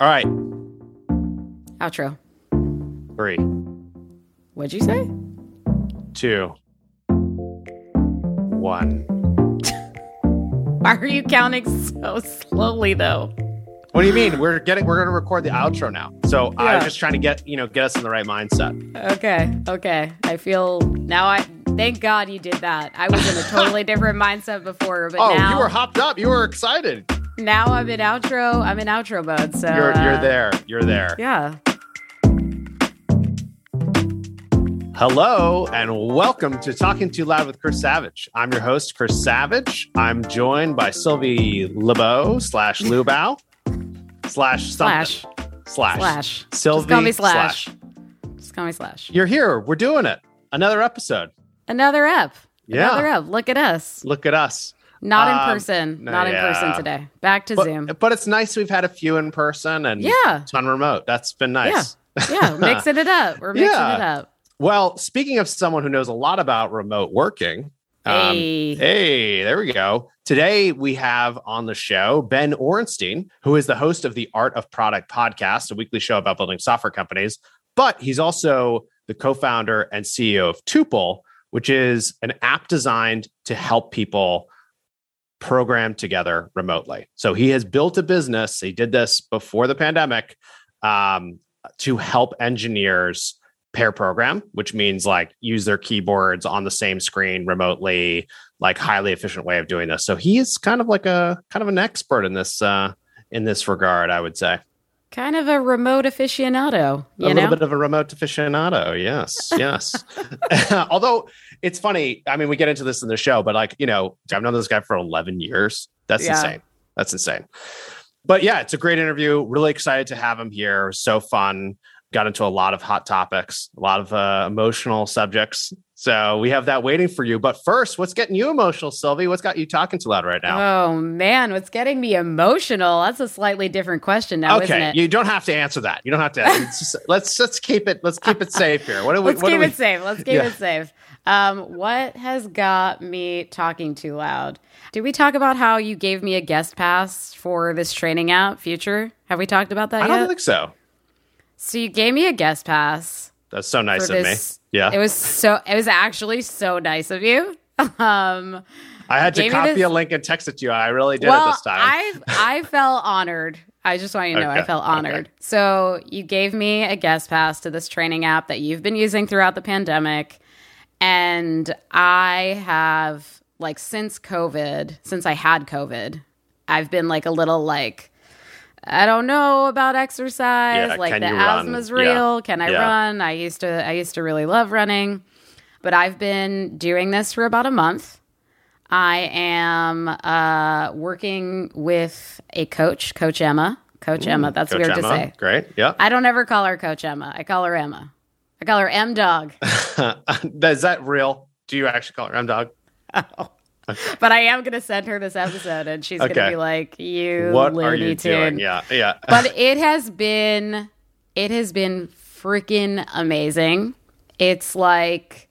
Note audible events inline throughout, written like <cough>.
All right. Outro. Three, What'd you say? two, one. Why are you counting so slowly though? What do you mean? We're getting we're gonna record the outro now. So Yeah. I'm just trying to get you know get us in the right mindset. Okay, okay. I feel now I thank God you did that. I was in a totally <laughs> different mindset before, but Oh, now you were hopped up. You were excited. Now I'm in outro. I'm in outro mode. So You're you're uh, there. You're there. Yeah. Hello and welcome to Talking Too Loud with Chris Savage. I'm your host, Chris Savage. I'm joined by Sylvie LeBeau slash Lubau slash. Slash. slash Slash. Sylvie Just call me slash. Just call me slash. You're here. We're doing it. Another episode. Another ep. Yeah. Another ep. Look at us. Look at us. Not Um, in person. no, Not in yeah. person today. Back to But, Zoom. but it's nice we've had a few in person and Yeah. on remote. That's been nice. Yeah. <laughs> Mixing it up. We're mixing Yeah. it up. Well, speaking of someone who knows a lot about remote working, um, Hey. hey, there we go. Today we have on the show Ben Orenstein, who is the host of the Art of Product podcast, a weekly show about building software companies. But he's also the co-founder and CEO of Tuple, which is an app designed to help people program together remotely. So he has built a business. He did this before the pandemic um, to help engineers pair program, which means like use their keyboards on the same screen remotely, like highly efficient way of doing this. So he is kind of like a kind of an expert in this uh, in this regard, I would say. Kind of a remote aficionado. You a know? little bit of a remote aficionado. Yes, yes. <laughs> <laughs> Although it's funny, I mean, we get into this in the show, but like, you know, I've known this guy for 11 years. That's Yeah. insane. That's insane. But yeah, it's a great interview. Really excited to have him here. So fun. Got into a lot of hot topics, a lot of uh, emotional subjects. So we have that waiting for you. But first, what's getting you emotional, Sylvie? What's got you talking too loud right now? Oh man, what's getting me emotional? That's a slightly different question now, isn't okay, you don't have to answer that. You don't have to. just- <laughs> let's let's keep it. Let's keep it safe here. What do we? Let's what keep we, it safe. Let's keep Yeah. it safe. Um, what has got me talking too loud? Did we talk about how you gave me a guest pass for this training app, Future? Have we talked about that I yet? don't think so. so you gave me a guest pass. That's so nice of me. Yeah. It was so. It was actually so nice of you. <laughs> Um, I had to copy this- a link and text it to you. I really did well, it this time. I I <laughs> felt honored. I just want you to know I Okay, felt okay. honored. So you gave me a guest pass to this training app that you've been using throughout the pandemic, and I have like since COVID, since I had COVID, I've been like a little like. I don't know about exercise. Yeah, like the you run? asthma's Yeah. real. Can I Yeah. run? I used to I used to really love running. But I've been doing this for about a month. I am uh, working with a coach, Coach Emma. Coach Emma. That's Coach weird to say. Great. Yeah. I don't ever call her Coach Emma. I call her Emma. I call her M Dog. <laughs> Is that real? Do you actually call her M Dog? <laughs> <laughs> but I am going to send her this episode, and she's gonna be like, "You What are you Tune." doing? Yeah. Yeah. but <laughs> it has been it has been freaking amazing it's like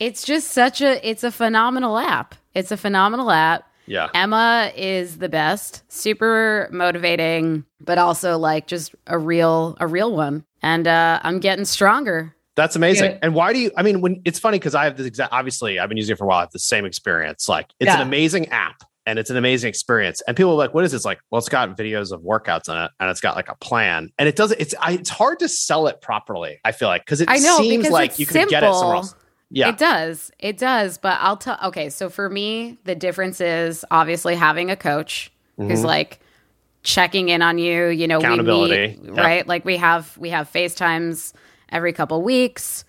it's just such a it's a phenomenal app it's a phenomenal app yeah. emma is the best super motivating but also like just a real a real one and uh i'm getting stronger That's amazing. Yeah. And why do you? I mean, when it's funny because I have this exact. Obviously, I've been using it for a while. I have the same experience. Like, it's an amazing app and it's an amazing experience. And people are like, "What is this?" Like, well, it's got videos of workouts in it, and it's got like a plan. And it doesn't. It's I, it's hard to sell it properly. I feel like because it I know, seems like you can get it somewhere else. Yeah. It does. It does. But I'll tell. Okay. So for me, the difference is obviously having a coach who's Mhm. like checking in on you. You know, we Accountability. meet, Yeah. right? Like we have we have FaceTimes every couple weeks.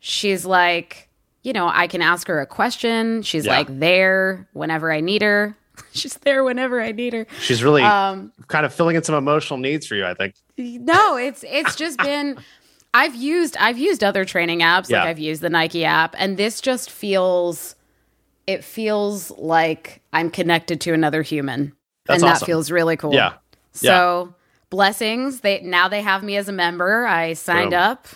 She's like, you know, I can ask her a question. She's Yeah. like there whenever I need her. <laughs> She's there whenever I need her. She's really Um, kind of filling in some emotional needs for you. I think. no, it's it's just <laughs> been I've used I've used other training apps Yeah. like I've used the Nike app and this just feels it feels like I'm connected to another human. That's and that feels really cool. Yeah. So blessings. They now they have me as a member. I signed Boom. up.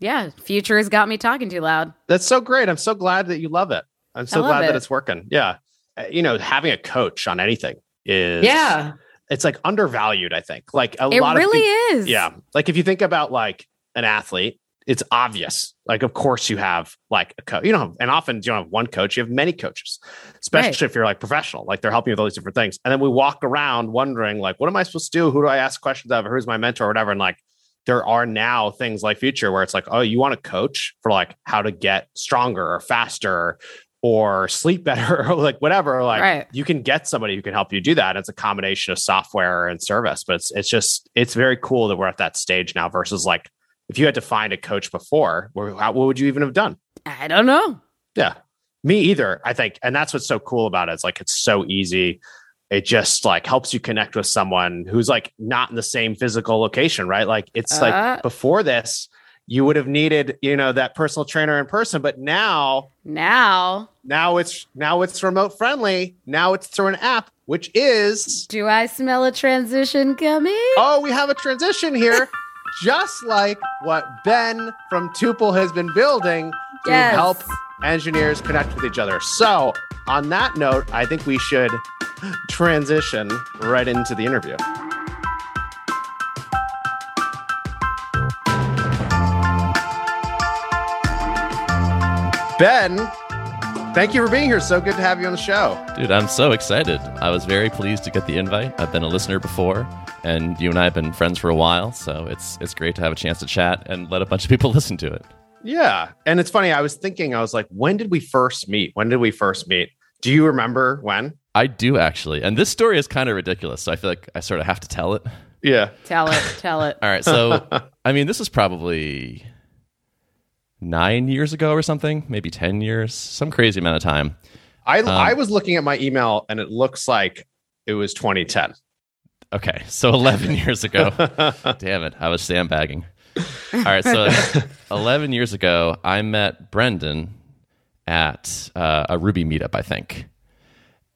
Yeah, future has got me talking too loud. That's so great. I'm so glad that you love it. I'm so glad that it's working. Yeah. Uh, You know, having a coach on anything is Yeah. it's like undervalued. I think like a it lot really of peop- is. yeah, like if you think about like an athlete, it's obvious. Like of course you have like a coach. You know, and often you don't have one coach. You have many coaches, especially Right. if you're like professional. Like they're helping you with all these different things. And then we walk around wondering like, what am I supposed to do? Who do I ask questions of? Who's my mentor or whatever? And like there are now things like future where it's like oh you want to coach for like how to get stronger or faster or sleep better <laughs> or like whatever like Right. you can get somebody who can help you do that. It's a combination of software and service but it's it's just it's very cool that we're at that stage now versus like if you had to find a coach before what would you even have done? I don't know. yeah. Me either i think. And that's what's so cool about it. It's like it's so easy it just like helps you connect with someone who's like not in the same physical location right like it's Uh. like before this you would have needed you know that personal trainer in person but now Now, now it's now it's remote friendly now it's through an app which is do I smell a transition coming? oh we have a transition here <laughs> just like what ben from tuple has been building to Yes. help engineers connect with each other so on that note i think we should transition right into the interview ben thank you for being here so good to have you on the show Dude, I'm so excited. I was very pleased to get the invite. I've been a listener before, and you and I have been friends for a while, so it's it's great to have a chance to chat and let a bunch of people <laughs> listen to it. Yeah. And it's funny. I was thinking, I was like, when did we first meet? When did we first meet? Do you remember when? I do actually, and this story is kind of ridiculous, so I feel like I sort of have to tell it. Yeah. Tell it, tell it. <laughs> All right, so I mean, this is probably nine years ago or something, maybe ten years, some crazy amount of time. I, Um, I was looking at my email and it looks like it was 2010. Okay, so <laughs> 11 years ago. <laughs> Damn it, I was sandbagging. All right, so 11 years ago, I met Brendan at uh, a Ruby meetup, I think.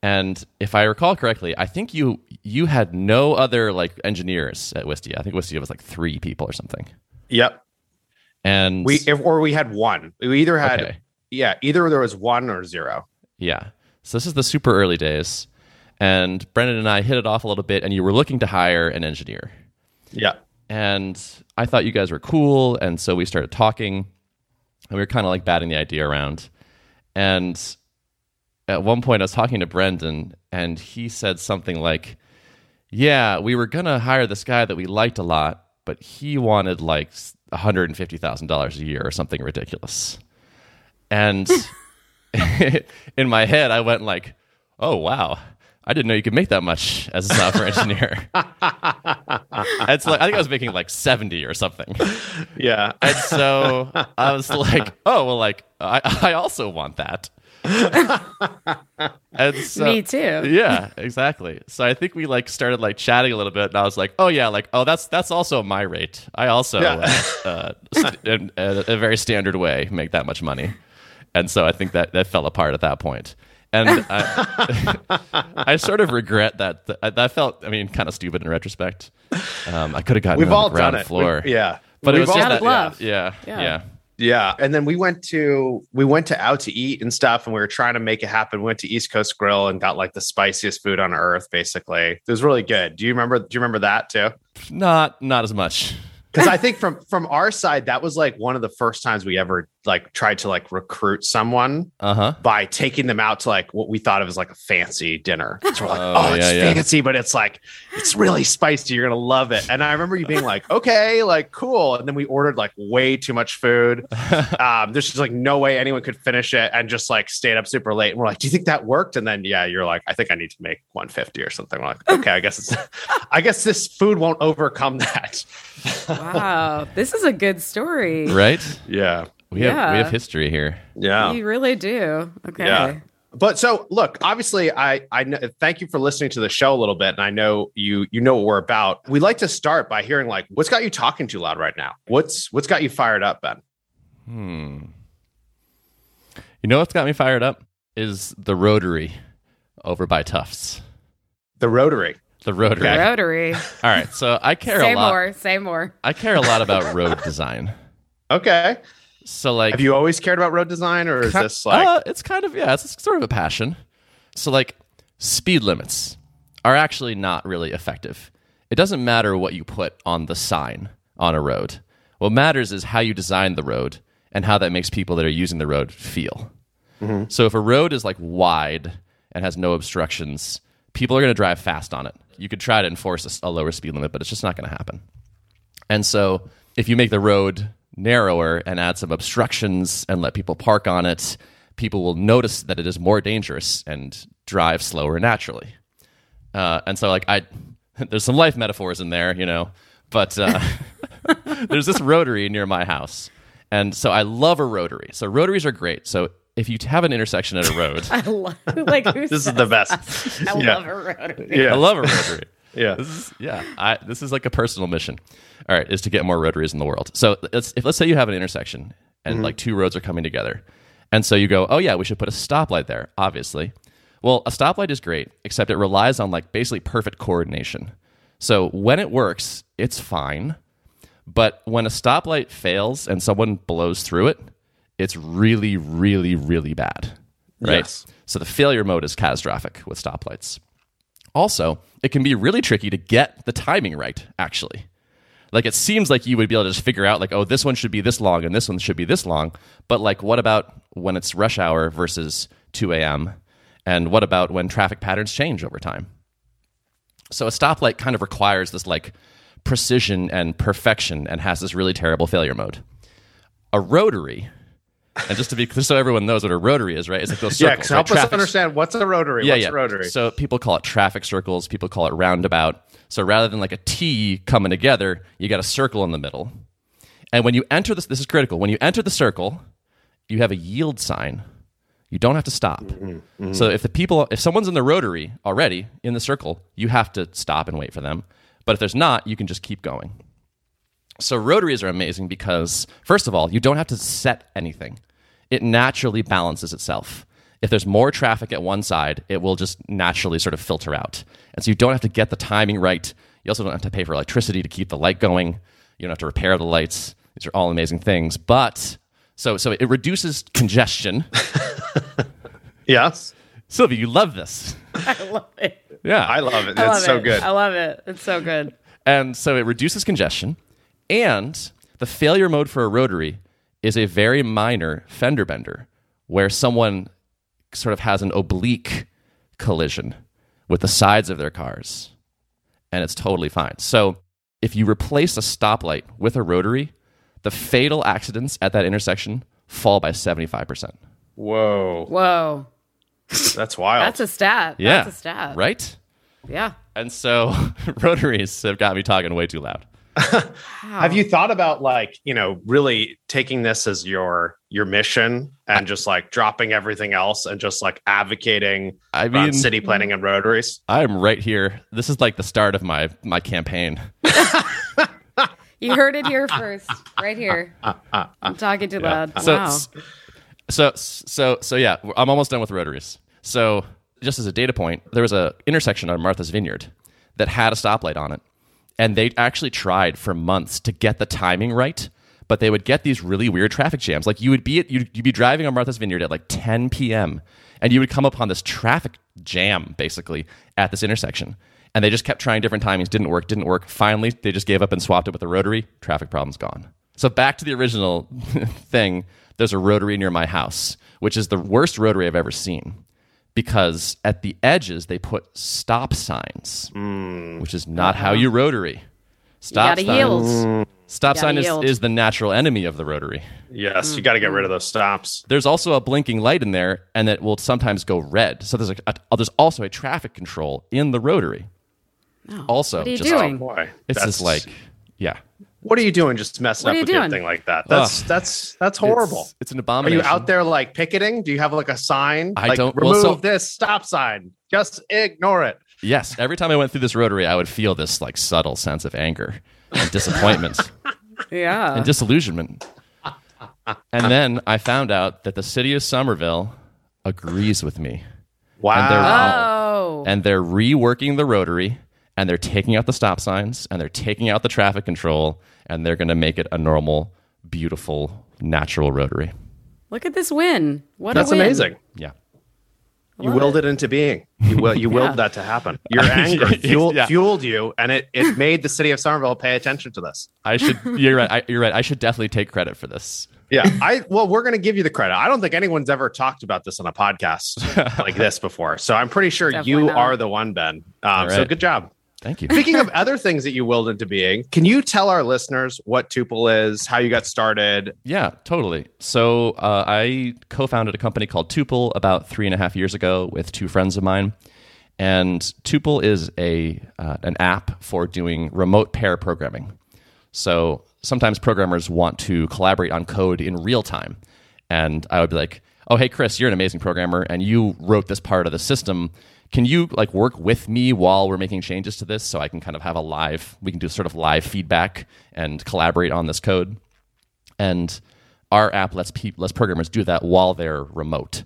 And if I recall correctly, I think you you had no other like engineers at Wistia. I think Wistia was like three people or something. Yep. And We, if, or we had one. We either had, okay, yeah, either there was one or zero. yeah. So this is the super early days, and Brendan and I hit it off a little bit, and you were looking to hire an engineer. Yeah. and I thought you guys were cool, and so we started talking, and we were kind of like batting the idea around. And at one point, I was talking to Brendan, and he said something like, "Yeah, we were gonna hire this guy that we liked a lot, but he wanted like one hundred and fifty thousand dollars a year or something ridiculous." And <laughs> <laughs> in my head, I went like, "Oh wow." I didn't know you could make that much as a software <laughs> engineer. it's like I think I was making like seventy or something, Yeah. and so I was <laughs> like, "Oh well, like I, I also want that." <laughs> and so, Me too. Yeah, exactly. So I think we like started like chatting a little bit, and I was like, "Oh yeah, like oh that's that's also my rate. I also Yeah. uh, uh, st- in a, a very standard way make that much money." And so I think that that fell apart at that point. And <laughs> I, I sort of regret that. That that felt, I mean, kind of stupid in retrospect. Um, I could have gotten We've on all the ground done it. floor. We- yeah. but We've was just all- that. bluff. Yeah, Yeah. yeah, Yeah. And then we went to we went to out to eat and stuff and we were trying to make it happen. We went to East Coast Grill and got like the spiciest food on earth, basically. It was really good. Do you remember do you remember that too? Not not as much. <laughs> Because I think from from our side, that was like one of the first times we ever like tried to like recruit someone Uh huh. by taking them out to like what we thought of as like a fancy dinner. <laughs> So we're like, Oh, oh, it's yeah, yeah. fancy, but it's like it's really spicy. You're gonna love it. And I remember you being like, okay, like cool. And then we ordered like way too much food. <laughs> Um, there's just like no way anyone could finish it and just like stayed up super late. And we're like, do you think that worked? And then yeah, you're like, I think I need to make 150 or something. We're like, okay, I guess it's <laughs> I guess this food won't overcome that. Wow, this is a good story. Right. Yeah. We have we have history here. Yeah. You really do. Okay. Yeah. But so look, obviously, I I know, thank you for listening to the show a little bit, and I know you you know what we're about. We like to start by hearing like what's got you talking too loud right now. What's what's got you fired up, Ben? Hmm. You know what's got me fired up is the Rotary over by Tufts. The Rotary. The Rotary. Okay. Rotary. <laughs> All right, so I care say a lot. Say more. Say more. I care a lot about road design. Okay. So like Have you always cared about road design, or is this like uh, it's kind of yeah, it's sort of a passion. So like speed limits. are actually not really effective. It doesn't matter what you put on the sign on a road. What matters is how you design the road and how that makes people that are using the road feel. So if a road is like wide and has no obstructions, people are going to drive fast on it. You could try to enforce a lower speed limit, but it's just not going to happen. And so if you make the road narrower and add some obstructions and let people park on it, people will notice that it is more dangerous and drive slower naturally. Uh, and so like I <laughs> there's some life metaphors in there, you know, but uh, <laughs> there's this rotary near my house. And so I love a rotary. So rotaries are great. So if you have an intersection at a road, <laughs> I love like who This is the best. I Yeah. love a rotary. I love a rotary. Yeah. This is yeah. I this is like a personal mission. All right, is to get more rotaries in the world. So let's if let's say you have an intersection and mm-hmm. like two roads are coming together, and so you go, oh yeah, we should put a stoplight there. Obviously, well, a stoplight is great, except it relies on like basically perfect coordination. So when it works, it's fine, but when a stoplight fails and someone blows through it, it's really, really, really bad. Right. Yes. So the failure mode is catastrophic with stoplights. Also, it can be really tricky to get the timing right, actually. Like it seems like you would be able to just figure out like, oh, this one should be this long and this one should be this long. But like what about when it's rush hour versus 2 a.m.? And what about when traffic patterns change over time? So a stoplight kind of requires this like precision and perfection and has this really terrible failure mode. A rotary, and just to be so everyone knows what a rotary is, right? It's like those circles. Yeah. 'cause right? help us Traffic- understand what's a rotary. yeah, what's yeah. a rotary? So people call it traffic circles. People call it roundabout. So rather than like a T coming together, you got a circle in the middle. And when you enter this, this is critical. When you enter the circle, you have a yield sign. You don't have to stop. Mm-hmm, So if the people, if someone's in the rotary already in the circle, you have to stop and wait for them. But if there's not, you can just keep going. So rotaries are amazing because, first of all, you don't have to set anything. It naturally balances itself. If there's more traffic at one side, it will just naturally sort of filter out. And so you don't have to get the timing right. You also don't have to pay for electricity to keep the light going. You don't have to repair the lights. These are all amazing things. But so so it reduces congestion. <laughs> yes, Sylvia, you love this. <laughs> I love it. Yeah. I love it. I It's love so it. good. I love it. It's so good. And so it reduces congestion. And the failure mode for a rotary is a very minor fender bender where someone sort of has an oblique collision with the sides of their cars. And it's totally fine. So if you replace a stoplight with a rotary, the fatal accidents at that intersection fall by 75%. Whoa, Whoa. that's wild. That's a stat. Yeah. That's a stat. Right? Yeah. And so <laughs> rotaries have got me talking way too loud. <laughs> Have you thought about like you know really taking this as your your mission and just like dropping everything else and just like advocating I around mean, city planning and rotaries? I'm right here. This is like the start of my my campaign. <laughs> You heard it here first. Right here. I'm talking too loud. So, wow. so so so yeah, I'm almost done with rotaries. So just as a data point, there was a intersection on Martha's Vineyard that had a stoplight on it, and they actually tried for months to get the timing right. But they would get these really weird traffic jams. Like you would be at, you'd, you'd be driving on Martha's Vineyard at like 10 p.m. and you would come upon this traffic jam basically at this intersection. And they just kept trying different timings, didn't work, didn't work. Finally, they just gave up and swapped it with a rotary. Traffic problem's gone. So back to the original <laughs> thing. There's a rotary near my house, which is the worst rotary I've ever seen, because at the edges they put stop signs, mm. which is not how uh-huh. you rotary. Stop gotta sign. yield. Stop sign is, yield. is the natural enemy of the rotary. Yes, you got to get rid of those stops. There's also a blinking light in there, and it will sometimes go red. So there's a, a- oh, there's also a traffic control in the rotary. Oh, also, What are you just doing? Oh, boy, it's that's just like, yeah, what are you doing? Just messing What up are you with your doing? thing like that? That's that's that's horrible. It's, it's an abomination. Are you out there like picketing? Do you have like a sign? I like, don't- well, remove so- this stop sign. Just ignore it. Yes, every time I went through this rotary, I would feel this like subtle sense of anger and disappointment <laughs> Yeah. and disillusionment. And then I found out that the city of Somerville agrees with me. Wow. oh. and they're reworking the rotary and they're taking out the stop signs and they're taking out the traffic control and they're going to make it a normal beautiful natural rotary Look at this win. What That's a win. That's amazing. yeah You willed it. it. into being. You will. You <laughs> willed that to happen. Your <laughs> anger fueled, yeah. fueled you, and it, it made the city of Somerville pay attention to this. I should. You're right. I, you're right. I should definitely take credit for this. Yeah. I well, we're going to give you the credit. I don't think anyone's ever talked about this on a podcast <laughs> like this before, so I'm pretty sure definitely you not. are the one, Ben. Um, right. So good job. Thank you. Speaking of <laughs> other things that you willed into being, can you tell our listeners what Tuple is, how you got started? Yeah, totally. So uh, I co-founded a company called Tuple about three and a half years ago with two friends of mine, and Tuple is a uh, an app for doing remote pair programming. So sometimes programmers want to collaborate on code in real time, and I would be like, "Oh, hey, Chris, you're an amazing programmer, and you wrote this part of the system." Can you like work with me while we're making changes to this so I can kind of have a live, we can do sort of live feedback and collaborate on this code? And our app lets, pe- lets programmers do that while they're remote.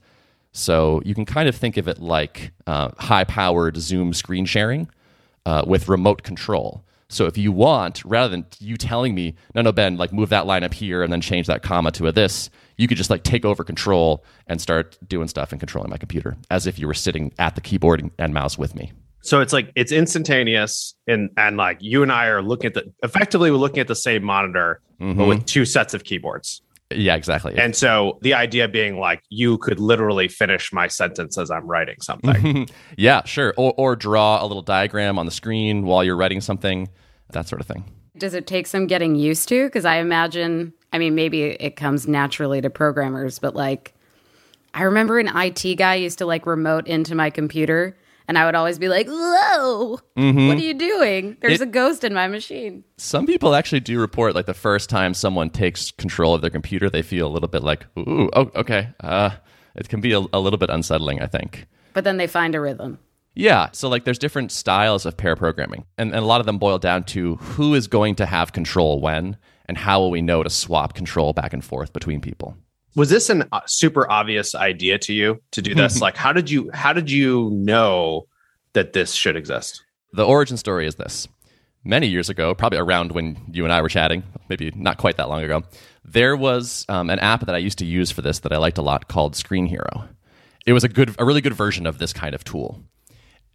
So you can kind of think of it like uh, high powered Zoom screen sharing uh, with remote control. So if you want, rather than you telling me, no, no, Ben, like move that line up here and then change that comma to a this, you could just like take over control and start doing stuff and controlling my computer as if you were sitting at the keyboard and mouse with me. So it's like it's instantaneous and and like you and I are looking at the effectively we're looking at the same monitor mm-hmm. but with two sets of keyboards. Yeah, exactly. And so the idea being like you could literally finish my sentence as I'm writing something. <laughs> yeah, sure. Or or draw a little diagram on the screen while you're writing something, that sort of thing. Does it take some getting used to? Because I imagine I mean, maybe it comes naturally to programmers, but like, I remember an IT guy used to like remote into my computer, and I would always be like, "Whoa, mm-hmm. what are you doing? There's it, a ghost in my machine." Some people actually do report like the first time someone takes control of their computer, they feel a little bit like, "Ooh, oh, okay." Uh, it can be a, a little bit unsettling, I think. But then they find a rhythm. Yeah. So, like, there's different styles of pair programming, and, and a lot of them boil down to who is going to have control when and how will we know to swap control back and forth between people. Was this a uh, super obvious idea to you to do this? <laughs> Like how did you how did you know that this should exist? The origin story is this. Many years ago probably around when you and i were chatting maybe not quite that long ago there was um, an app that i used to use for this that i liked a lot called screen hero. It was a good a really good version of this kind of tool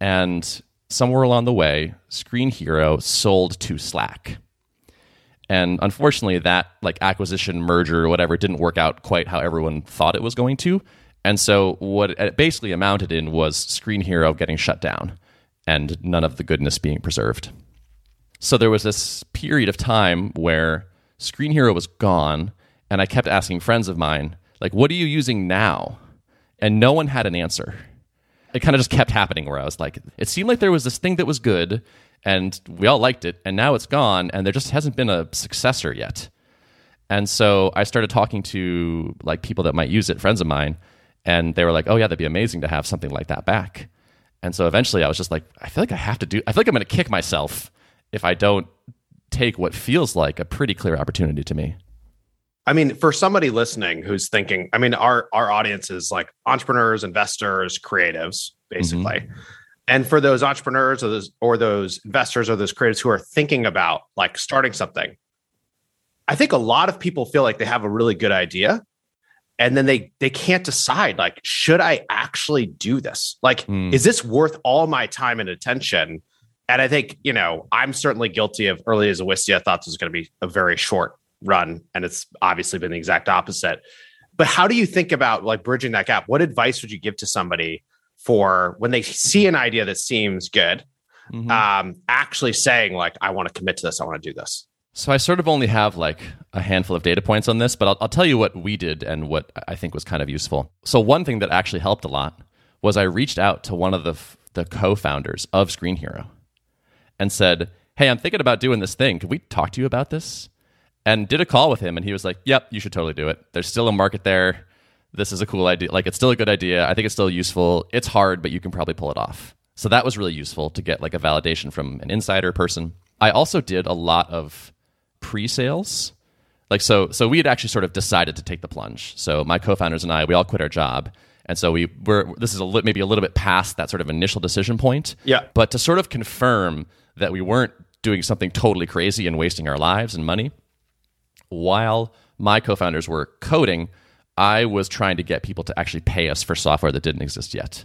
and somewhere along the way screen hero sold to slack and unfortunately, that like acquisition, merger, or whatever, didn't work out quite how everyone thought it was going to. And so what it basically amounted in was Screen Hero getting shut down and none of the goodness being preserved. So there was this period of time where Screen Hero was gone, and I kept asking friends of mine, like, what are you using now? And no one had an answer. It kind of just kept happening where I was like, it seemed like there was this thing that was good, and we all liked it and now it's gone and there just hasn't been a successor yet. And so i started talking to like people that might use it friends of mine and they were like oh yeah that'd be amazing to have something like that back. And so eventually i was just like i feel like i have to do i feel like i'm going to kick myself if i don't take what feels like a pretty clear opportunity to me I mean, for somebody listening who's thinking, I mean, our our audience is like entrepreneurs, investors, creatives, basically. Mm-hmm. And for those entrepreneurs or those or those investors or those creatives who are thinking about like starting something, I think a lot of people feel like they have a really good idea and then they they can't decide like should I actually do this? Like mm. is this worth all my time and attention? And I think, you know, I'm certainly guilty of early as a Wistia thought this was going to be a very short run and it's obviously been the exact opposite. But how do you think about like bridging that gap? What advice would you give to somebody for when they see an idea that seems good, mm-hmm. um, actually saying like, I want to commit to this. I want to do this. So I sort of only have like a handful of data points on this, but I'll, I'll tell you what we did and what I think was kind of useful. So one thing that actually helped a lot was I reached out to one of the the co-founders of Screen Hero and said, "Hey, I'm thinking about doing this thing. Could we talk to you about this?" And did a call with him, and he was like, "Yep, you should totally do it. There's still a market there this is a cool idea. Like it's still a good idea. I think it's still useful. It's hard, but you can probably pull it off. So that was really useful to get like a validation from an insider person. I also did a lot of pre-sales. Like so so we had actually sort of decided to take the plunge. So my co-founders and I, we all quit our job. And so we were this is a li- maybe a little bit past that sort of initial decision point. Yeah. But to sort of confirm that we weren't doing something totally crazy and wasting our lives and money while my co-founders were coding I was trying to get people to actually pay us for software that didn't exist yet.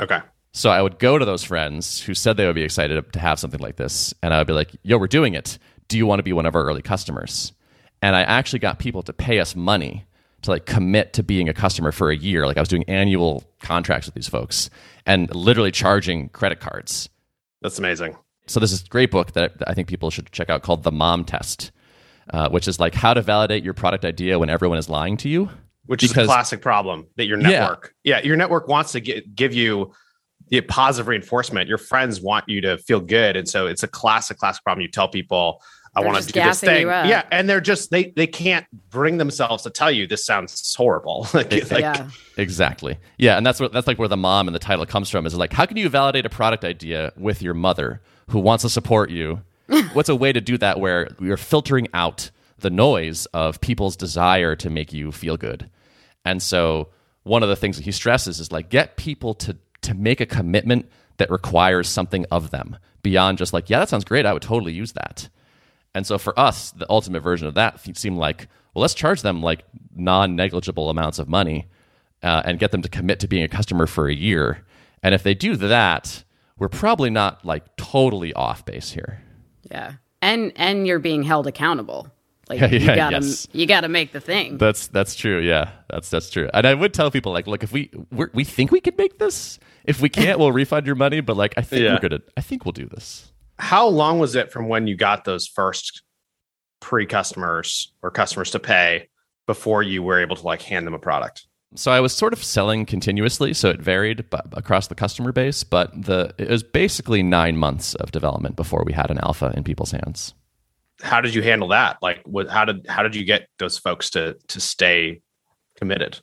Okay. So I would go to those friends who said they would be excited to have something like this, and I would be like, "Yo, we're doing it. Do you want to be one of our early customers?" And I actually got people to pay us money to like commit to being a customer for a year. Like I was doing annual contracts with these folks and literally charging credit cards. That's amazing. So this is a great book that I think people should check out called The Mom Test, uh, which is like how to validate your product idea when everyone is lying to you. Which is a classic problem that your network, yeah, yeah your network wants to get, give you the positive reinforcement. Your friends want you to feel good, and so it's a classic, classic problem. You tell people, "I want to do this thing," yeah, and they're just they they can't bring themselves to tell you this sounds horrible. <laughs> like, like, yeah. exactly, yeah, and that's what that's like where the mom and the title comes from. Is like, how can you validate a product idea with your mother who wants to support you? What's a way to do that where you're filtering out the noise of people's desire to make you feel good? And so one of the things that he stresses is like get people to to make a commitment that requires something of them beyond just like, yeah, that sounds great. I would totally use that. And so for us, the ultimate version of that seemed like, well, let's charge them like non negligible amounts of money uh, and get them to commit to being a customer for a year. And if they do that, we're probably not like totally off base here. Yeah. And and you're being held accountable. Like <laughs> yeah, you gotta yes. you gotta make the thing. That's that's true. Yeah, that's that's true. And I would tell people like, look, if we we think we could make this, if we can't, we'll refund your money. But like, I think yeah. we're gonna. I think we'll do this. How long was it from when you got those first pre customers or customers to pay before you were able to like hand them a product? So I was sort of selling continuously, so it varied across the customer base. But the it was basically nine months of development before we had an alpha in people's hands how did you handle that? Like, what, how did how did you get those folks to to stay committed?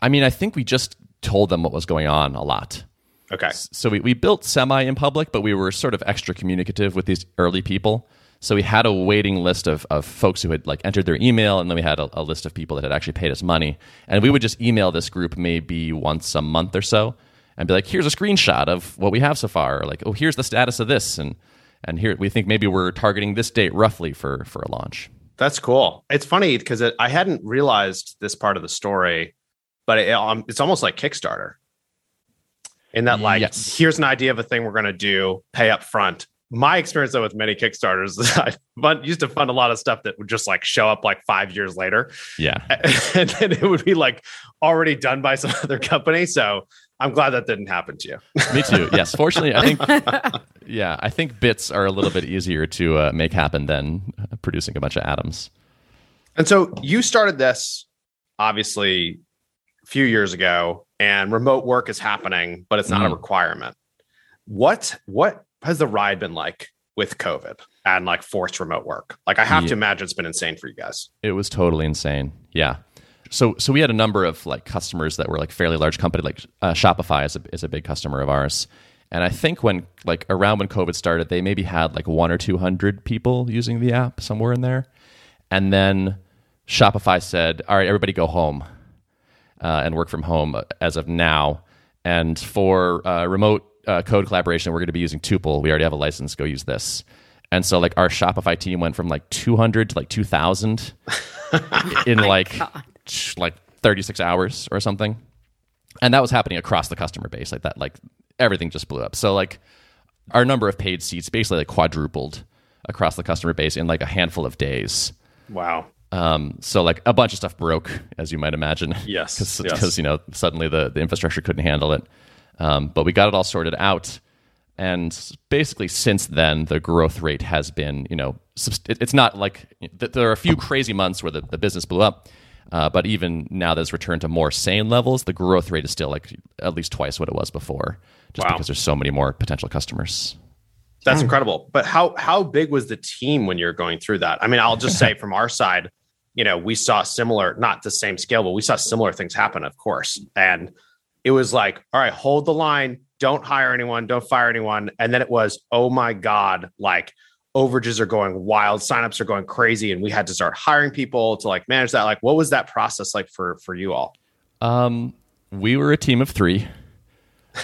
I mean, I think we just told them what was going on a lot. Okay. So we, we built semi in public, but we were sort of extra communicative with these early people. So we had a waiting list of, of folks who had like entered their email, and then we had a, a list of people that had actually paid us money. And we would just email this group maybe once a month or so and be like, here's a screenshot of what we have so far. Or like, oh, here's the status of this. And and here we think maybe we're targeting this date roughly for for a launch. That's cool. It's funny because it, I hadn't realized this part of the story, but it, um, it's almost like Kickstarter. In that, like, yes. here's an idea of a thing we're going to do, pay up front. My experience though with many Kickstarters, <laughs> I fund, used to fund a lot of stuff that would just like show up like five years later. Yeah, <laughs> and then it would be like already done by some <laughs> other company. So I'm glad that didn't happen to you. Me too. Yes. Fortunately, I think, yeah, I think bits are a little bit easier to uh, make happen than producing a bunch of atoms. And so you started this obviously a few years ago, and remote work is happening, but it's not mm. a requirement. What what has the ride been like with COVID and like forced remote work? Like I have yeah. to imagine it's been insane for you guys. It was totally insane. Yeah so so we had a number of like customers that were like fairly large company like uh, Shopify is a, is a big customer of ours. And I think when like around when COVID started, they maybe had like one or two hundred people using the app somewhere in there. And then Shopify said, "All right, everybody go home uh, and work from home as of now. And for uh, remote uh, code collaboration, we're going to be using Tuple. We already have a license. Go use this." And so like our Shopify team went from like 200 to like 2,000 <laughs> in oh like like 36 hours or something. And that was happening across the customer base like that. Like everything just blew up. So like our number of paid seats basically like quadrupled across the customer base in like a handful of days. Wow. Um, so like a bunch of stuff broke, as you might imagine. Yes. <laughs> Because yes. you know suddenly the the infrastructure couldn't handle it. Um, but we got it all sorted out, and basically since then the growth rate has been you know it's not like there are a few crazy months where the, the business blew up, uh, but even now that it's returned to more sane levels, the growth rate is still like at least twice what it was before, just wow. because there's so many more potential customers. That's incredible. But how how big was the team when you're going through that? I mean, I'll just say <laughs> from our side, you know, we saw similar, not the same scale, but we saw similar things happen, of course. And it was like, all right, hold the line, don't hire anyone, don't fire anyone. And then it was, oh my God, like overages are going wild, signups are going crazy, and we had to start hiring people to like manage that. Like, what was that process like for for you all? Um, we were a team of three. <laughs>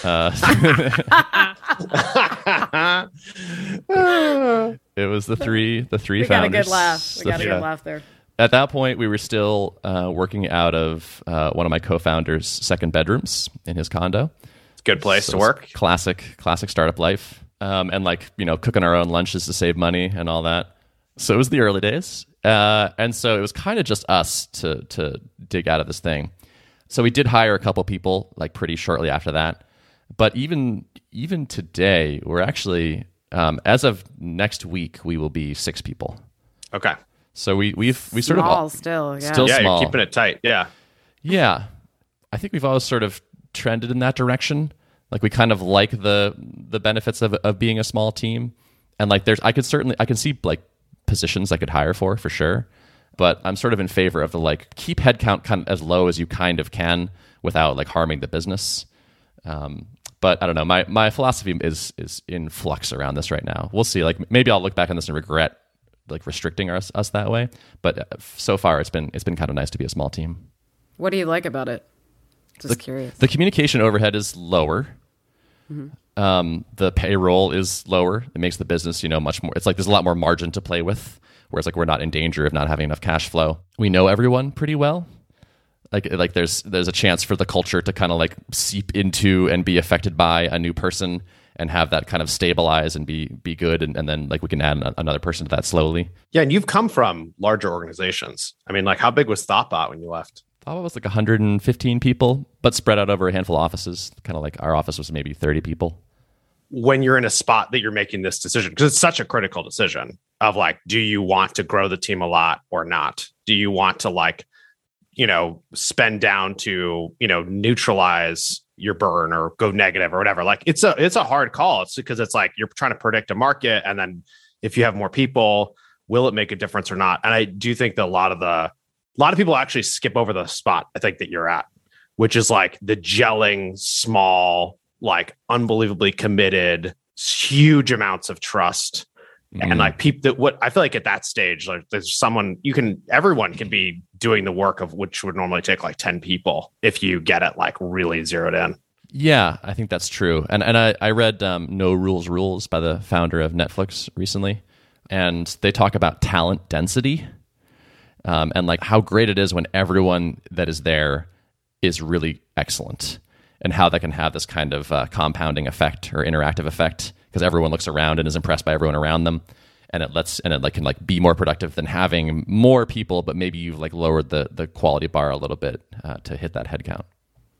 Uh, <laughs> <laughs> it was the three the three we founders. got a good laugh. We got a good laugh there. At that point, we were still uh, working out of uh, one of my co-founders' second bedrooms in his condo. It's a Good place So to work. Classic, classic startup life. Um, and like, you know, cooking our own lunches to save money and all that. So it was the early days. Uh, and so it was kind of just us to to dig out of this thing. So we did hire a couple people like pretty shortly after that. But even even today, we're actually um, as of next week, we will be six people. Okay. So we we've we sort Small of still, yeah. still Yeah, small. you're keeping it tight. Yeah. Yeah. I think we've always sort of trended in that direction. Like we kind of like the the benefits of of being a small team. And like there's I could certainly I can see like positions I could hire for for sure. But I'm sort of in favor of the like keep headcount kind of as low as you kind of can without like harming the business. Um, but I don't know. My my philosophy is is in flux around this right now. We'll see. Like maybe I'll look back on this and regret like restricting us us that way. But uh, so far, it's been it's been kind of nice to be a small team. What do you like about it? Just curious. The communication overhead is lower. Um, the payroll is lower. It makes the business, you know, much more. It's like there's a lot more margin to play with. Whereas like we're not in danger of not having enough cash flow. We know everyone pretty well. Like like there's there's a chance for the culture to kind of like seep into and be affected by a new person and have that kind of stabilize and be be good and, and then like we can add an, another person to that slowly. Yeah. And you've come from larger organizations. I mean, like, how big was Thoughtbot when you left? thought it was like 115 people, but spread out over a handful of offices. Kind of like our office was maybe 30 people. when you're in a spot that you're making this decision because it's such a critical decision of like do you want to grow the team a lot or not do you want to like you know spend down to you know neutralize your burn or go negative or whatever. Like it's a it's a hard call. It's because it's like you're trying to predict a market and then if you have more people will it make a difference or not? And i do think that a lot of the a lot of people actually skip over the spot i think that you're at which is like the gelling small like unbelievably committed huge amounts of trust Mm. and like people that what i feel like at that stage like there's someone you can everyone can be doing the work of which would normally take like 10 people if you get it like really zeroed in Yeah, I think that's true. And and I, I read um, No Rules Rules by the founder of Netflix recently, and they talk about talent density um, and like how great it is when everyone that is there is really excellent, and how that can have this kind of uh, compounding effect or interactive effect because everyone looks around and is impressed by everyone around them. And it lets and it like can like be more productive than having more people, but maybe you've like lowered the the quality bar a little bit uh, to hit that head count.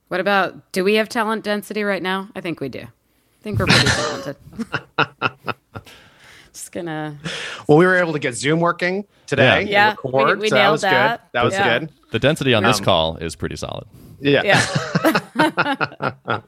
What about do we have talent density right now? I think we do. I think we're pretty talented. <laughs> Just gonna well we were able to get zoom working today Yeah. Yeah, record, we- we so that nailed was that. good that was Yeah. good The density on this Um, call is pretty solid. Yeah yeah. <laughs>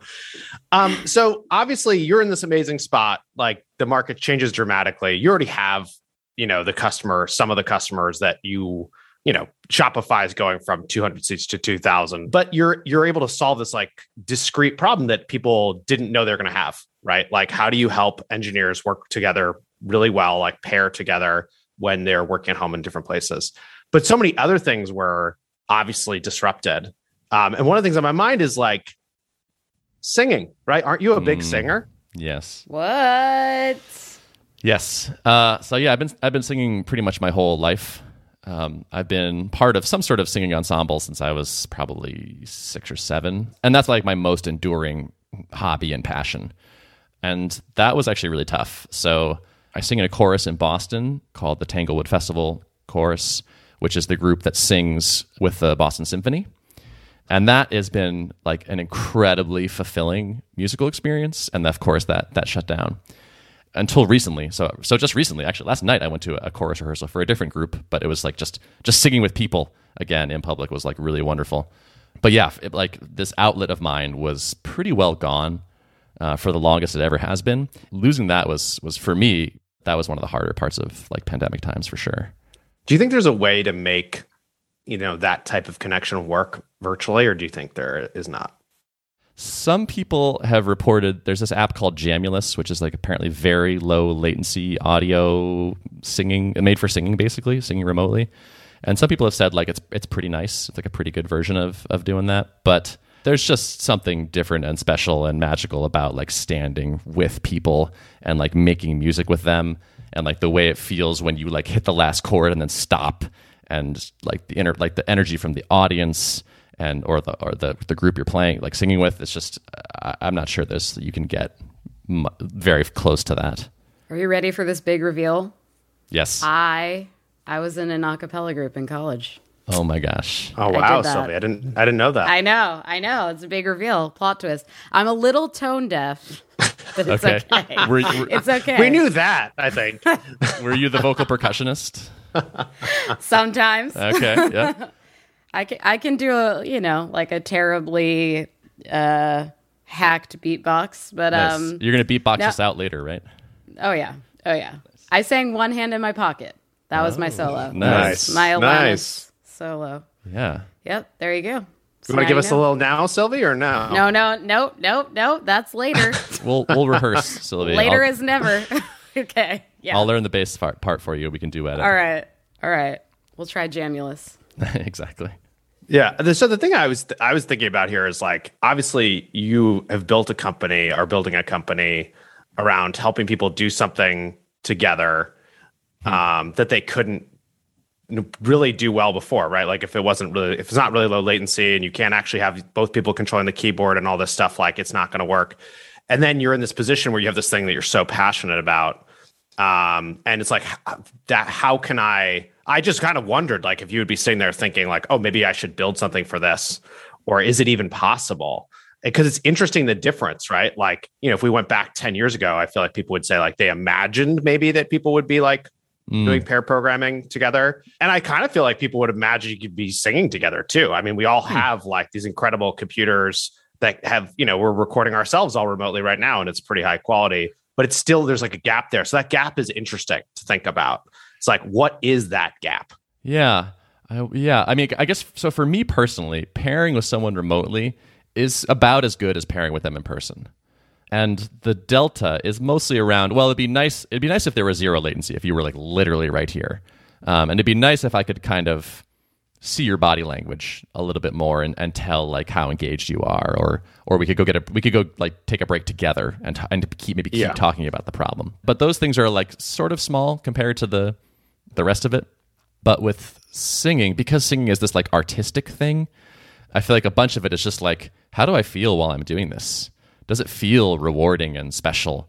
Um, so obviously you're in this amazing spot. Like the market changes dramatically. You already have, you know, the customer, some of the customers that you, you know, Shopify is going from 200 seats to 2000, but you're, you're able to solve this like discrete problem that people didn't know they're going to have, right? Like how do you help engineers work together really well, like pair together when they're working at home in different places? But so many other things were obviously disrupted. Um, and one of the things on my mind is like, singing, right? Aren't you a big Mm. singer? Yes. What? Yes. Uh, so yeah, I've been I've been singing pretty much my whole life. Um, I've been part of some sort of singing ensemble since I was probably six or seven, and that's like my most enduring hobby and passion. And that was actually really tough. So I sing in a chorus in Boston called the Tanglewood Festival Chorus, which is the group that sings with the Boston Symphony. And that has been like an incredibly fulfilling musical experience. And of course, that that shut down until recently. So so just recently, actually, last night I went to a chorus rehearsal for a different group, but it was like just just singing with people again in public was like really wonderful. But yeah, it, like this outlet of mine was pretty well gone uh, for the longest it ever has been. Losing that was was for me that was one of the harder parts of like pandemic times for sure. Do you think there's a way to make, you know, that type of connection work virtually, or do you think there is not? Some people have reported there's this app called Jamulus, which is like apparently very low latency audio singing, made for singing basically, singing remotely. And some people have said like it's it's pretty nice. It's like a pretty good version of of doing that. But there's just something different and special and magical about like standing with people and like making music with them and like the way it feels when you like hit the last chord and then stop and like the inner like the energy from the audience and or the or the the group you're playing like singing with. It's just I, I'm not sure this you can get m- very close to that. Are you ready for this big reveal? Yes. I I was in an a cappella group in college. oh my gosh. Oh wow, did that. Sylvie, I didn't I didn't know that. I know, I know. It's a big reveal, plot twist. I'm a little tone deaf, but it's Okay. okay. Were, were, <laughs> It's okay. we knew that, I think. <laughs> were you the vocal percussionist? Sometimes <laughs> Okay. Yeah. <laughs> I can I can do a you know like a terribly uh, hacked beatbox, but Nice. um You're gonna beatbox no. us out later, right? oh yeah oh yeah. I sang one hand in my pocket. That was my solo. Oh, nice. My Alanis Nice. solo. Yeah. Yep, there you go. So You want to give us know. a little now, Sylvie, or no? No, no, no, no, no. That's later. <laughs> We'll we'll rehearse, Sylvie. later I'll, is never. okay. Yeah. I'll learn the bass part, part for you. We can do it. All right. All right. We'll try Jamulus. <laughs> exactly. Yeah. So the thing I was I was thinking about here is like obviously you have built a company, or building a company around helping people do something together um, that they couldn't really do well before, right? Like if it wasn't really if it's not really low latency and you can't actually have both people controlling the keyboard and all this stuff, like it's not going to work. And then you're in this position where you have this thing that you're so passionate about um and it's like that how can i i just kind of wondered like if you would be sitting there thinking like oh maybe i should build something for this or is it even possible? Because it's interesting the difference right? Like you know if we went back 10 years ago i feel like people would say like they imagined maybe that people would be like Mm. doing pair programming together. And i kind of feel like people would imagine you could be singing together too. I mean we all have like these incredible computers that have you know we're recording ourselves all remotely right now and it's pretty high quality but it's still there's like a gap there so that gap is interesting to think about it's like what is that gap Yeah. I, yeah. I mean, I guess so. For me personally, pairing with someone remotely is about as good as pairing with them in person. And the delta is mostly around. Well, it'd be nice. It'd be nice if there was zero latency. If you were like literally right here, um, and it'd be nice if I could kind of see your body language a little bit more and, and tell like how engaged you are, or or we could go get a we could go like take a break together and and keep maybe keep Yeah. talking about the problem. But those things are like sort of small compared to the the rest of it. But with singing, because singing is this like artistic thing, I feel like a bunch of it is just like, how do I feel while I'm doing this? Does it feel rewarding and special?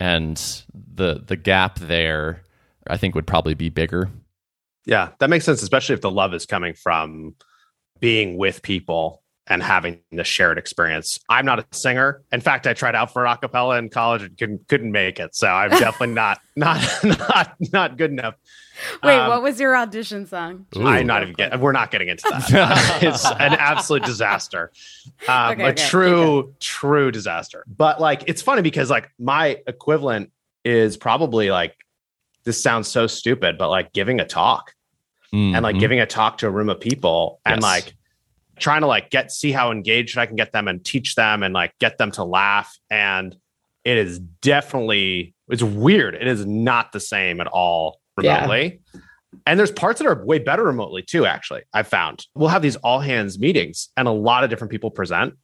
And the the gap there, I think, would probably be bigger. Yeah that makes sense especially if the love is coming from being with people and having the shared experience i'm not a singer in fact i tried out for a cappella in college and couldn't, couldn't make it so i'm <laughs> definitely not not <laughs> not not good enough Wait, Um, what was your audition song? I'm not even getting. We're not getting into that. <laughs> it's an absolute disaster. Um, Okay, a okay, true, true disaster. But like, it's funny because like my equivalent is probably like this sounds so stupid, but like giving a talk and like Mhm. giving a talk to a room of people and Yes. like trying to like get see how engaged I can get them and teach them and like get them to laugh. And it is definitely it's weird. It is not the same at all Yeah. remotely. And there's parts that are way better remotely too, actually. I've found we'll have these all hands meetings and a lot of different people present.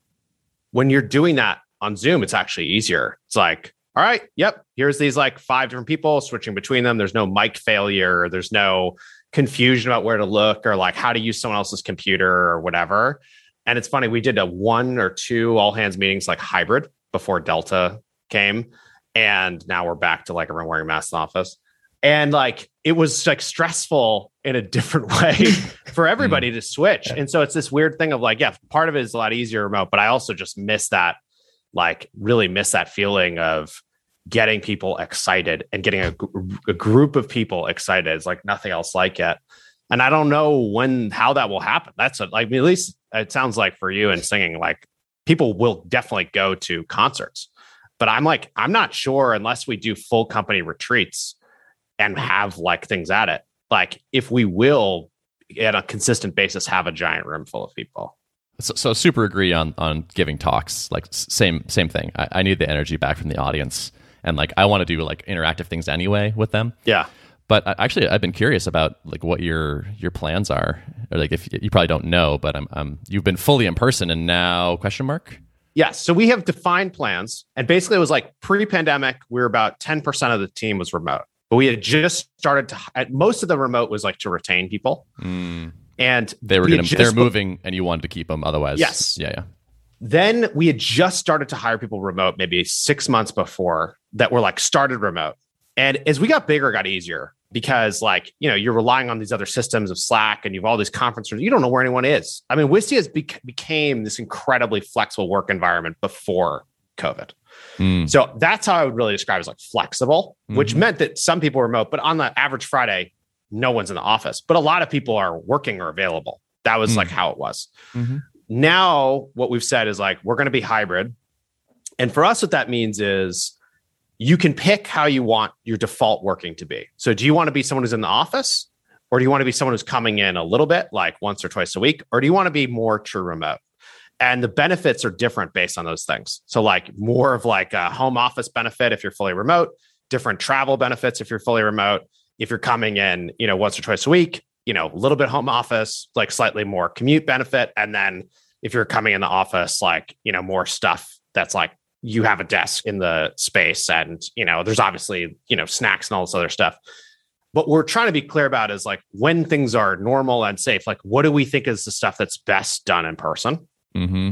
When you're doing that on Zoom, it's actually easier. It's like, all right, yep, here's these like five different people switching between them. There's no mic failure, there's no confusion about where to look or like how to use someone else's computer or whatever. And it's funny, we did a one or two all hands meetings like hybrid before Delta came. And now we're back to like everyone wearing masks in the office. And like it was like stressful in a different <laughs> way for hmm. everybody to switch. And so it's this weird thing of like, yeah, part of it is a lot easier remote, but I also just miss that, like, really miss that feeling of getting people excited and getting a, a group of people excited. It's like nothing else like it. And I don't know when, how that will happen. That's a, like, at least it sounds like for you and singing, like, people will definitely go to concerts. But I'm like, I'm not sure unless we do full company retreats and have like things at it. Like, if we will, at a consistent basis, have a giant room full of people. So, so super agree on on giving talks. Like same same thing. I, I need the energy back from the audience, and like I want to do like interactive things anyway with them. Yeah. But I, actually, I've been curious about like what your your plans are. Or like if you probably don't know, but I'm, I'm you've been fully in person and now question mark. Yes. So we have defined plans. And basically, it was like pre pandemic, we were about 10% of the team was remote. But we had just started to, at most of the remote was like to retain people. Mm. And They were we gonna, they're moving, and you wanted to keep them. Otherwise, Yes. yeah, yeah. Then we had just started to hire people remote, maybe six months before that were like started remote. And as we got bigger, it got easier because like, you know, you're relying on these other systems of Slack and you've all these conference rooms. You don't know where anyone is. I mean, Wistia has bec- became this incredibly flexible work environment before COVID. Mm. So that's how I would really describe it as like flexible, which Mhm. meant that some people were remote, but on the average Friday, no one's in the office. But a lot of people are working or available. That was Mm. like how it was. Mhm. Now, what we've said is like, we're going to be hybrid. And for us, what that means is you can pick how you want your default working to be. So, do you want to be someone who's in the office? Or do you want to be someone who's coming in a little bit, like once or twice a week? Or do you want to be more true remote? And the benefits are different based on those things. So, like more of like a home office benefit if you're fully remote, different travel benefits if you're fully remote. If you're coming in, you know, once or twice a week, you know, a little bit home office, like slightly more commute benefit. And then if you're coming in the office, like, you know, more stuff that's like you have a desk in the space and, you know, there's obviously, you know, snacks and all this other stuff. What we're trying to be clear about is like when things are normal and safe, like what do we think is the stuff that's best done in person? hmm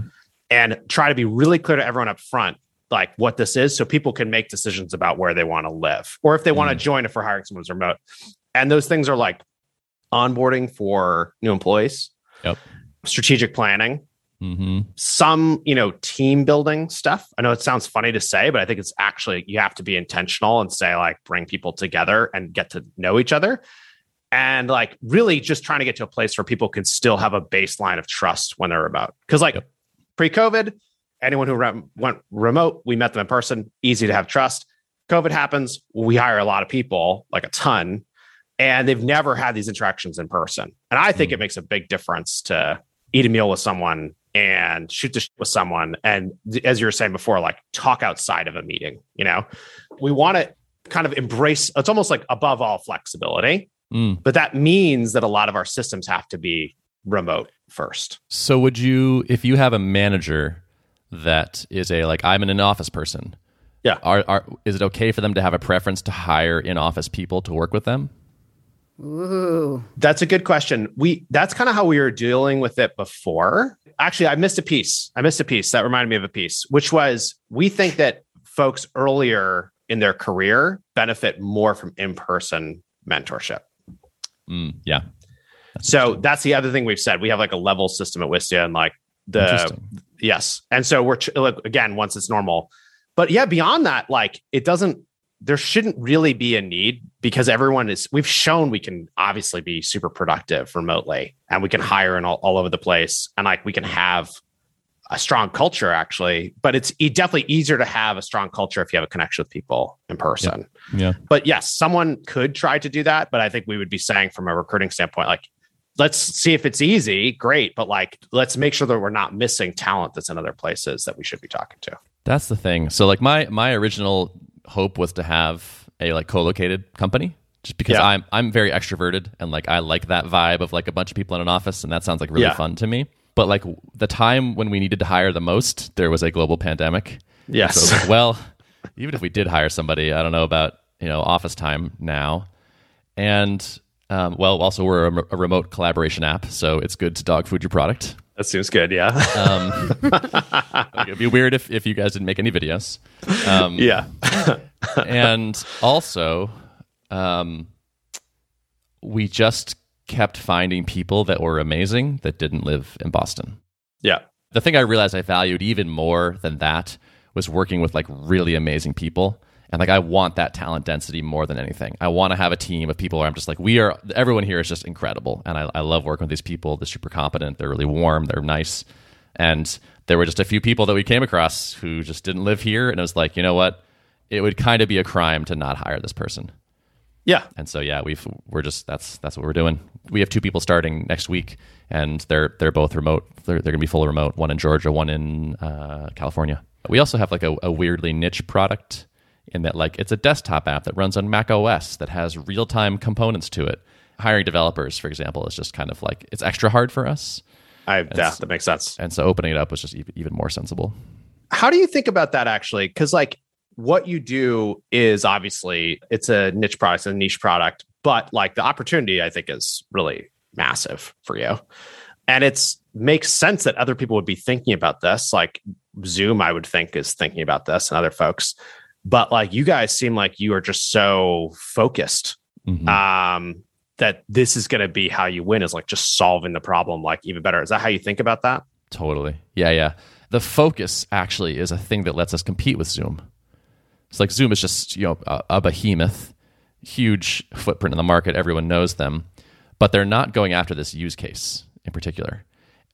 and try to be really clear to everyone up front like what this is so people can make decisions about where they want to live or if they want to Mm. join if we're hiring someone who's remote and those things are like onboarding for new employees. Yep. strategic planning. Hmm some you know team building stuff. I know it sounds funny to say but i think it's actually you have to be intentional and say like bring people together and get to know each other. And like really just trying to get to a place where people can still have a baseline of trust when they're about. because like Yep. pre-covid anyone who re- went remote we met them in person easy to have trust. Covid happens we hire a lot of people like a ton and they've never had these interactions in person and i think Mm. it makes a big difference to eat a meal with someone and shoot the shit with someone and as you were saying before like talk outside of a meeting you know we want to kind of embrace it's almost like above all flexibility Mm. but that means that a lot of our systems have to be remote first So, would you, if you have a manager that is a like, I'm an in-office person, Yeah. are, are is it okay for them to have a preference to hire in-office people to work with them? Ooh. That's a good question. We that's kind of how we were dealing with it before. Actually, I missed a piece. I missed a piece that reminded me of a piece, which was we think that folks earlier in their career benefit more from in-person mentorship. Mm, yeah. That's So that's the other thing we've said. We have like a level system at Wistia and like the Yes. And so we're ch- like, again, once it's normal. But yeah, beyond that, like it doesn't, there shouldn't really be a need because everyone is, we've shown we can obviously be super productive remotely and we can hire in all, all over the place and like we can have a strong culture actually. But it's definitely easier to have a strong culture if you have a connection with people in person. Yeah. But yes, someone could try to do that. But I think we would be saying from a recruiting standpoint, like, let's see if it's easy, great. But like, let's make sure that we're not missing talent that's in other places that we should be talking to. That's the thing. So like my my original hope was to have a like co-located company just because Yeah. I'm I'm very extroverted and like I like that vibe of like a bunch of people in an office and that sounds like really Yeah. fun to me. But like the time when we needed to hire the most, there was a global pandemic. Yes. So like, well, even if we did hire somebody, I don't know about, you know, office time now. And um, well, also we're a, a remote collaboration app, so it's good to dog food your product. That seems good. Yeah. Um, <laughs> it'd be weird if, if you guys didn't make any videos. Um, yeah. <laughs> and also, um, we just kept finding people that were amazing that didn't live in Boston. Yeah. The thing I realized I valued even more than that was working with like really amazing people. And like I want that talent density more than anything. I want to have a team of people where I'm just like, we are everyone here is just incredible. And I, I love working with these people. They're super competent, they're really warm, they're nice. And there were just a few people that we came across who just didn't live here. And it was like, you know what? It would kind of be a crime to not hire this person. Yeah. And so yeah, we've we're just that's that's what we're doing. We have two people starting next week, and they're they're both remote. They're they're gonna be fully remote. One in Georgia, one in uh, California. We also have like a, a weirdly niche product in that like it's a desktop app that runs on Mac OS that has real time components to it. Hiring developers, for example, is just kind of like it's extra hard for us, I, yeah, that makes sense. and so opening it up was just even, even more sensible. How do you think about that actually? Because like what you do is obviously it's a niche product, a niche product, but like the opportunity I think is really massive for you. And it's makes sense that other people would be thinking about this. Like Zoom, I would think is thinking about this and other folks. But like you guys seem like you are just so focused mm-hmm. um, that this is going to be how you win is like just solving the problem like even better. Is that how you think about that? Totally. Yeah, yeah. The focus actually is a thing that lets us compete with Zoom. It's like Zoom is just, you know, a, a behemoth, huge footprint in the market, everyone knows them, but they're not going after this use case in particular.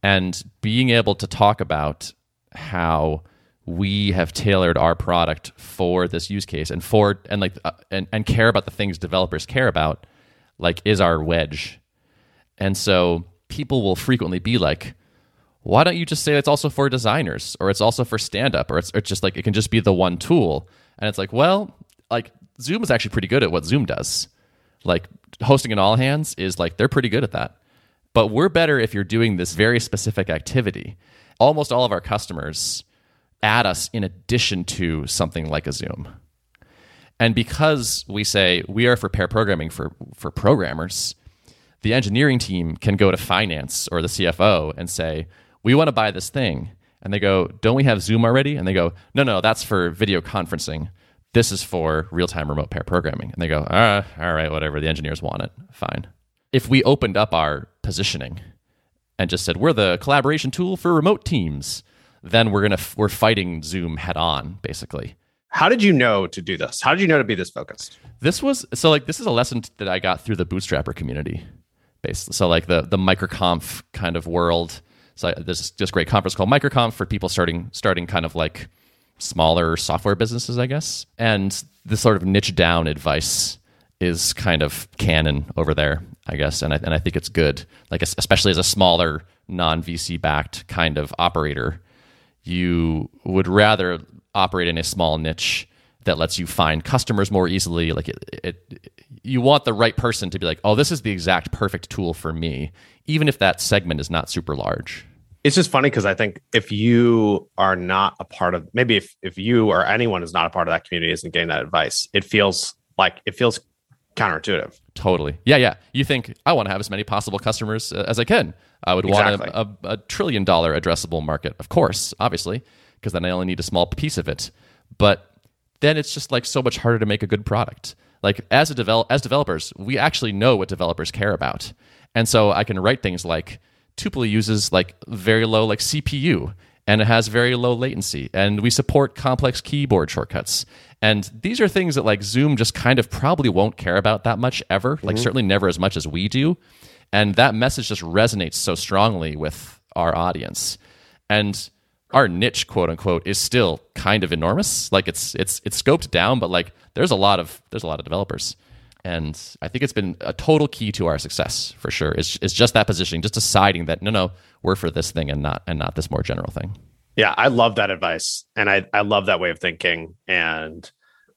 And being able to talk about how we have tailored our product for this use case and for and like uh, and, and care about the things developers care about like is our wedge. And so people will frequently be like why don't you just say it's also for designers or it's also for stand up or it's, it's just like it can just be the one tool? And it's like well like zoom is actually pretty good at what zoom does. Like hosting an all hands is like they're pretty good at that. But we're better if you're doing this very specific activity. Almost all of our customers add us in addition to something like a Zoom. And because we say we are for pair programming for, for programmers, the engineering team can go to finance or the CFO and say, we want to buy this thing. And they go, don't we have Zoom already? And they go, no, no, that's for video conferencing. This is for real time remote pair programming. And they go, ah, all right, whatever. The engineers want it. Fine. If we opened up our positioning and just said, we're the collaboration tool for remote teams, then we're gonna we're fighting Zoom head on, basically. How did you know to do this? How did you know to be this focused? This was so like this is a lesson that I got through the Bootstrapper community, basically. So like the the microconf kind of world. So this great conference called microconf for people starting starting kind of like smaller software businesses, I guess. And this sort of niche down advice is kind of canon over there, I guess. And I, and I think it's good, like especially as a smaller non VC backed kind of operator you would rather operate in a small niche that lets you find customers more easily like it, it, you want the right person to be like oh this is the exact perfect tool for me even if that segment is not super large. It's just funny because i think if you are not a part of maybe if, if you or anyone is not a part of that community isn't getting that advice it feels like it feels counterintuitive totally yeah yeah you think i want to have as many possible customers uh, as i can I would exactly. want a, a, a trillion dollar addressable market, of course, obviously, because then I only need a small piece of it. But then it's just like so much harder to make a good product. Like as a develop as developers, we actually know what developers care about, and so I can write things like Tuple uses like very low like CPU and it has very low latency and we support complex keyboard shortcuts and these are things that like zoom just kind of probably won't care about that much ever mm-hmm. like certainly never as much as we do and that message just resonates so strongly with our audience. And our niche, quote unquote, is still kind of enormous. Like it's it's it's scoped down, but like there's a lot of there's a lot of developers. And I think it's been a total key to our success for sure. It's, it's just that positioning, just deciding that no, no, we're for this thing and not and not this more general thing. Yeah, I love that advice. And I, I love that way of thinking. And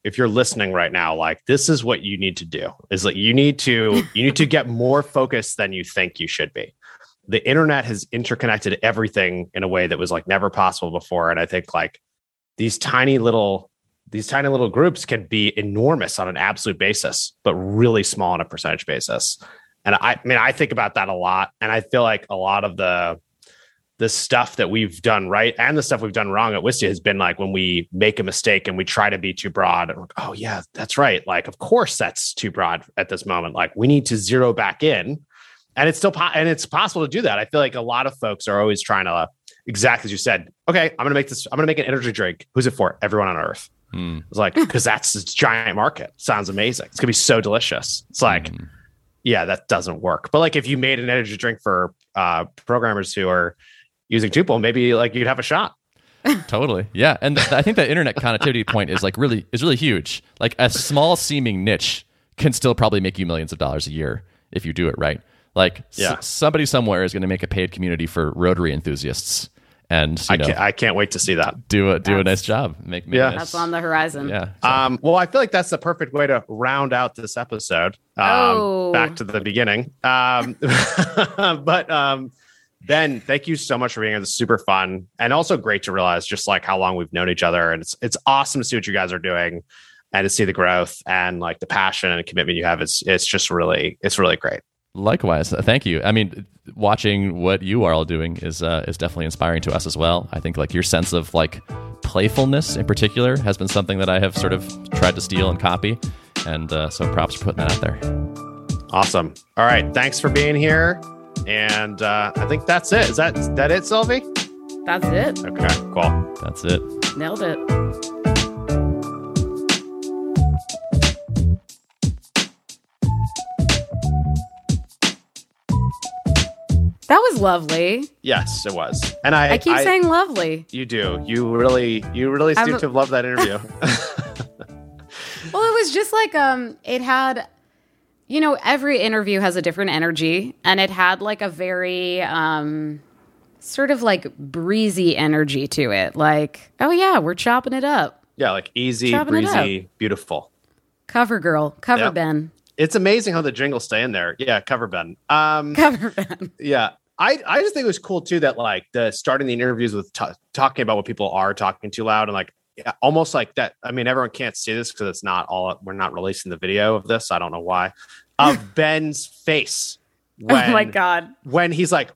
if you're listening right now like this is what you need to do is like you need to you need to get more focused than you think you should be the internet has interconnected everything in a way that was like never possible before and i think like these tiny little these tiny little groups can be enormous on an absolute basis but really small on a percentage basis and I, I mean i think about that a lot and i feel like a lot of the the stuff that we've done right and the stuff we've done wrong at Wistia has been like when we make a mistake and we try to be too broad. Oh yeah, that's right. Like of course that's too broad at this moment. Like we need to zero back in, and it's still po- and it's possible to do that. I feel like a lot of folks are always trying to exactly as you said. Okay, I'm gonna make this. I'm gonna make an energy drink. Who's it for? Everyone on Earth. Mm. It's like because that's this giant market. Sounds amazing. It's gonna be so delicious. It's like. Mm. Yeah, that doesn't work. But like if you made an energy drink for uh, programmers who are using Tuple, maybe like you'd have a shot. <laughs> totally. Yeah. And th- I think that internet connectivity point is like really is really huge. Like a small seeming niche can still probably make you millions of dollars a year if you do it right. Like yeah. S- somebody somewhere is going to make a paid community for Rotary enthusiasts. And I, know, can't, I can't wait to see that. Do a do that's, a nice job. Make, make yeah, nice, that's on the horizon. Yeah. So. Um. Well, I feel like that's the perfect way to round out this episode. Um, oh. Back to the beginning. Um. <laughs> but um Ben, thank you so much for being here. It's super fun and also great to realize just like how long we've known each other. And it's it's awesome to see what you guys are doing and to see the growth and like the passion and commitment you have. It's it's just really it's really great. Likewise, thank you. I mean, watching what you are all doing is uh, is definitely inspiring to us as well. I think like your sense of like playfulness in particular has been something that I have sort of tried to steal and copy, and uh, so props for putting that out there. Awesome. All right, thanks for being here, and uh, I think that's it. Is that is that it, Sylvie? That's it. Okay, cool. That's it. Nailed it. That was lovely. Yes, it was, and I I keep saying lovely. you do. You really, you really seem a- to have loved that interview. <laughs> <laughs> Well, it was just like um it had you know, every interview has a different energy and it had like a very um sort of like breezy energy to it. Like, oh yeah, we're chopping it up. yeah, like easy, Chopping breezy, beautiful. Cover girl, cover Yep. Ben. It's amazing how the jingles stay in there. Yeah, cover Ben. Um, Cover Ben. yeah, I I just think it was cool too that like the starting the interviews with t- talking about what people are talking too loud and like yeah, almost like that. I mean, everyone can't see this because it's not all. We're not releasing the video of this. I don't know why. Of <laughs> Ben's face. When, oh my god. when he's like,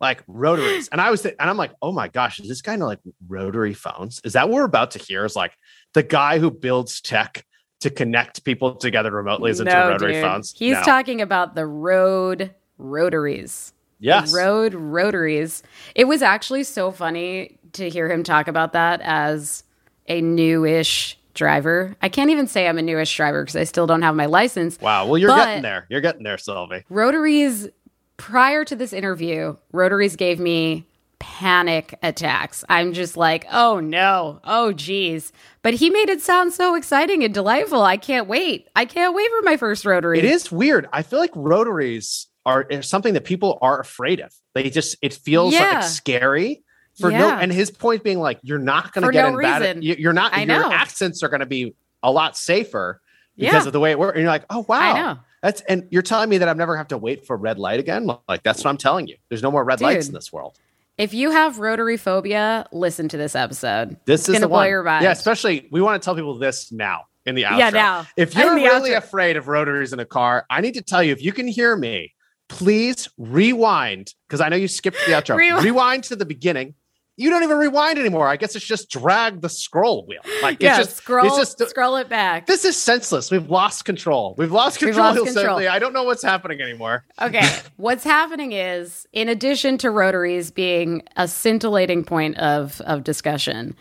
like rotaries, and I was, th- and I'm like, oh my gosh, is this guy like rotary phones? Is that what we're about to hear? Is like the guy who builds tech to connect people together remotely is into No, rotary dude. phones? He's No. talking about the road rotaries. Yes. Road rotaries. It was actually so funny to hear him talk about that as a newish driver. I can't even say I'm a newish driver because I still don't have my license. Wow. Well, you're But- getting there. You're getting there, Sylvie. Rotaries, prior to this interview, Rotaries gave me panic attacks. I'm just like, oh no, oh geez. But he made it sound so exciting and delightful. I can't wait. I can't wait for my first Rotary. It is weird. I feel like rotaries are is something that people are afraid of. They just it feels Yeah. like scary for no. And his point being like, you're not going to get no in bad. You're not. I your know. accents are going to be a lot safer because Yeah. of the way it works. And you're like, oh wow, I know. That's and you're telling me that I've never have to wait for red light again. Like that's what I'm telling you. There's no more red lights in this world. If you have rotary phobia, listen to this episode. This it's is gonna the blow one. your mind. Yeah, especially we want to tell people this now in the outro. Yeah, now. If you're really outro. afraid of rotaries in a car, I need to tell you if you can hear me, please rewind because I know you skipped the outro. Rewind. rewind to the beginning. You don't even rewind anymore. I guess it's just drag the scroll wheel. Like yeah, it's just scroll, It's just scroll it back. this is senseless. We've lost control. We've lost We've control. lost control. I don't know what's happening anymore. Okay. <laughs> What's happening is, in addition to rotaries being a scintillating point of of discussion,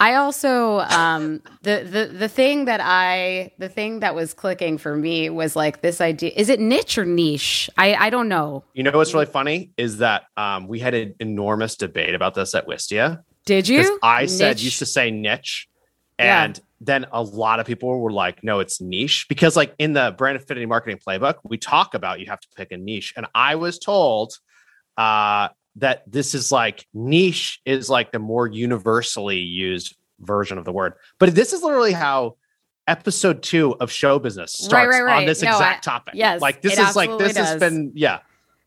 I also um, the the the thing that I the thing that was clicking for me was like this idea. Is it niche or niche? I I don't know. You know what's really funny is that um, we had an enormous debate about this at Wistia. Did you? I said Niche? used to say niche, Yeah. and then a lot of people were like, "No, it's niche," because like in the brand affinity marketing playbook, we talk about you have to pick a niche, and I was told uh, that this is like niche is like the more universally used version of the word, but this is literally how episode two of show business starts right, right. on this No, exact I- topic. yes, like this is like this has been yeah.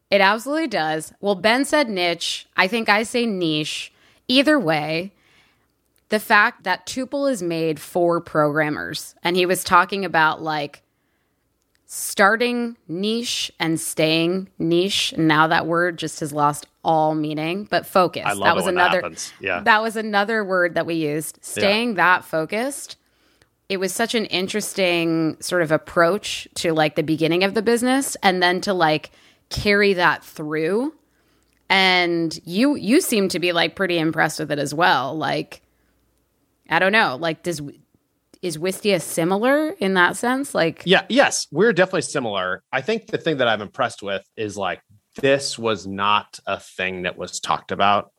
It absolutely does. Well, Ben said niche. I think I say niche. Either way, the fact that Tuple is made for programmers, and he was talking about like starting niche and staying niche. Now that word just has lost all meaning, but focus. I love that was another. that happens. Yeah. That was another word that we used. Staying that focused. It was such an interesting sort of approach to like the beginning of the business and then to like carry that through. And you you seem to be like pretty impressed with it as well. Like I don't know, like does is Wistia similar in that sense? Like Yeah, yes, we're definitely similar. I think the thing that I'm impressed with is like this was not a thing that was talked about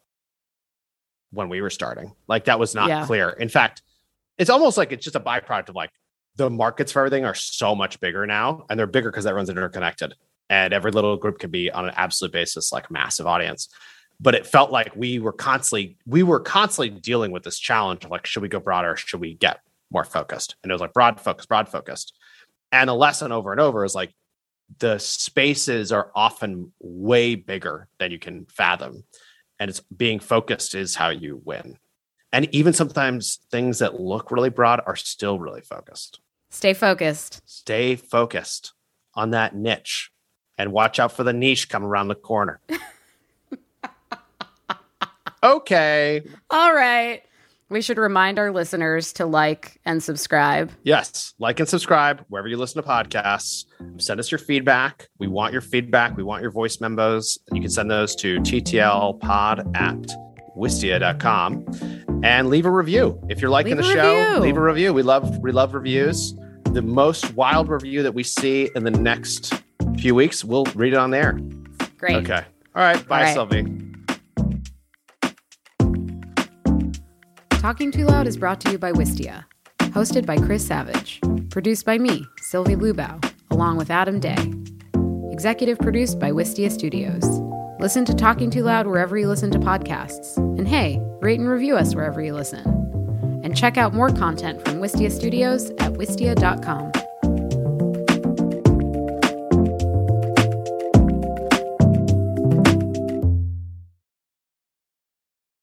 when we were starting. Like that was not Yeah. clear. In fact, it's almost like it's just a byproduct of like the markets for everything are so much bigger now, and they're bigger because everyone's interconnected, and every little group can be on an absolute basis like massive audience. But it felt like we were constantly we were constantly dealing with this challenge of like, should we go broader? Should we get more focused? And it was like broad focus, broad focused. And the lesson over and over is like the spaces are often way bigger than you can fathom. And it's being focused is how you win. And even sometimes things that look really broad are still really focused. stay focused. Stay focused on that niche. And watch out for the niche coming around the corner. <laughs> okay. All right. We should remind our listeners to like and subscribe. Yes. Like and subscribe wherever you listen to podcasts. Send us your feedback. We want your feedback. We want your voice memos. You can send those to ttlpod at wistia.com and leave a review. If you're liking Leave the show, review. leave a review. We love we love reviews. The most wild review that we see in the next few weeks, we'll read it on there. Great. Okay. All right. Bye, All right. Sylvie. Talking Too Loud is brought to you by Wistia. Hosted by Chris Savage. Produced by me, Sylvie Lubau, along with Adam Day. Executive produced by Wistia Studios. Listen to Talking Too Loud wherever you listen to podcasts. And hey, rate and review us wherever you listen. And check out more content from Wistia Studios at wistia.com.